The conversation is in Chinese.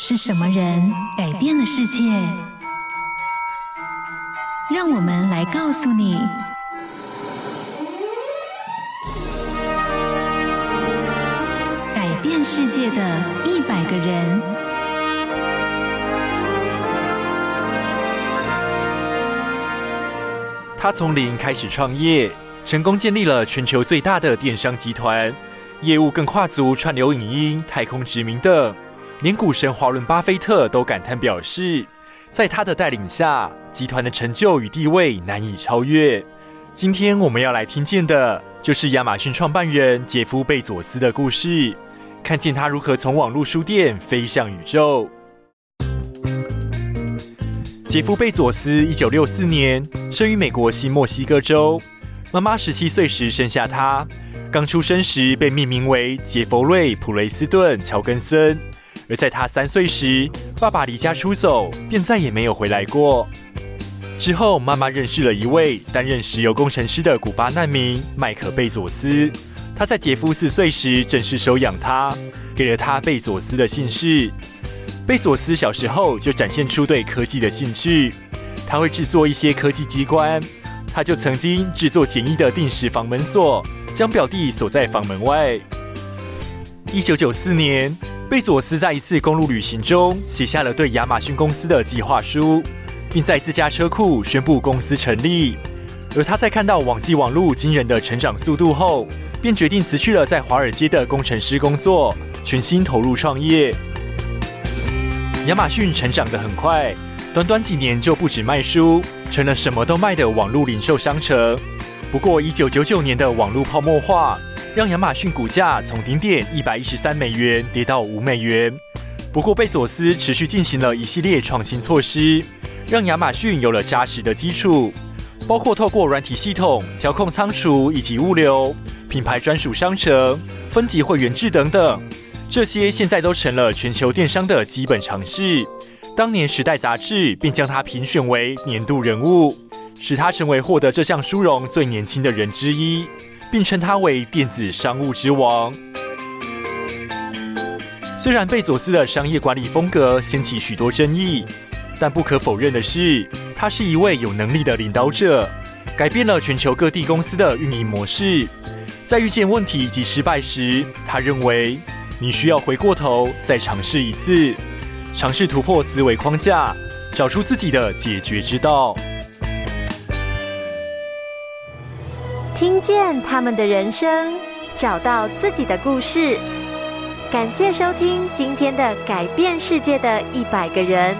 是什么人改变了世界？让我们来告诉你：改变世界的一百个人。他从零开始创业，成功建立了全球最大的电商集团，业务更跨足串流影音、太空殖民等。连股神华伦巴菲特都感叹表示，在他的带领下，集团的成就与地位难以超越。今天我们要来听见的，就是亚马逊创办人杰夫·贝佐斯的故事，看见他如何从网络书店飞向宇宙。杰夫·贝佐斯一九六四年生于美国新墨西哥州，妈妈十七岁时生下他，刚出生时被命名为杰佛瑞·普雷斯顿·乔根森。而在他三岁时，爸爸离家出走，便再也没有回来过。之后，妈妈认识了一位担任石油工程师的古巴难民麦可贝佐斯。他在杰夫四岁时正式收养他，给了他贝佐斯的姓氏。贝佐斯小时候就展现出对科技的兴趣，他会制作一些科技机关。他就曾经制作简易的定时房门锁，将表弟锁在房门外。一九九四年。贝佐斯在一次公路旅行中写下了对亚马逊公司的计划书，并在自家车库宣布公司成立。而他在看到网际网路惊人的成长速度后，便决定辞去了在华尔街的工程师工作，全心投入创业。亚马逊成长得很快，短短几年就不止卖书，成了什么都卖的网络零售商城。不过，一九九九年的网络泡沫化。让亚马逊股价从顶点一百一十三美元跌到五美元。不过，贝佐斯持续进行了一系列创新措施，让亚马逊有了扎实的基础，包括透过软体系统调控仓储以及物流、品牌专属商城、分级会员制等等。这些现在都成了全球电商的基本常识。当年《时代》杂志便将他评选为年度人物，使他成为获得这项殊荣最年轻的人之一。并称他为电子商务之王。虽然贝佐斯的商业管理风格掀起许多争议，但不可否认的是，他是一位有能力的领导者，改变了全球各地公司的运营模式。在遇见问题及失败时，他认为你需要回过头再尝试一次，尝试突破思维框架，找出自己的解决之道。听见他们的人生，找到自己的故事。感谢收听今天的改变世界的一百个人。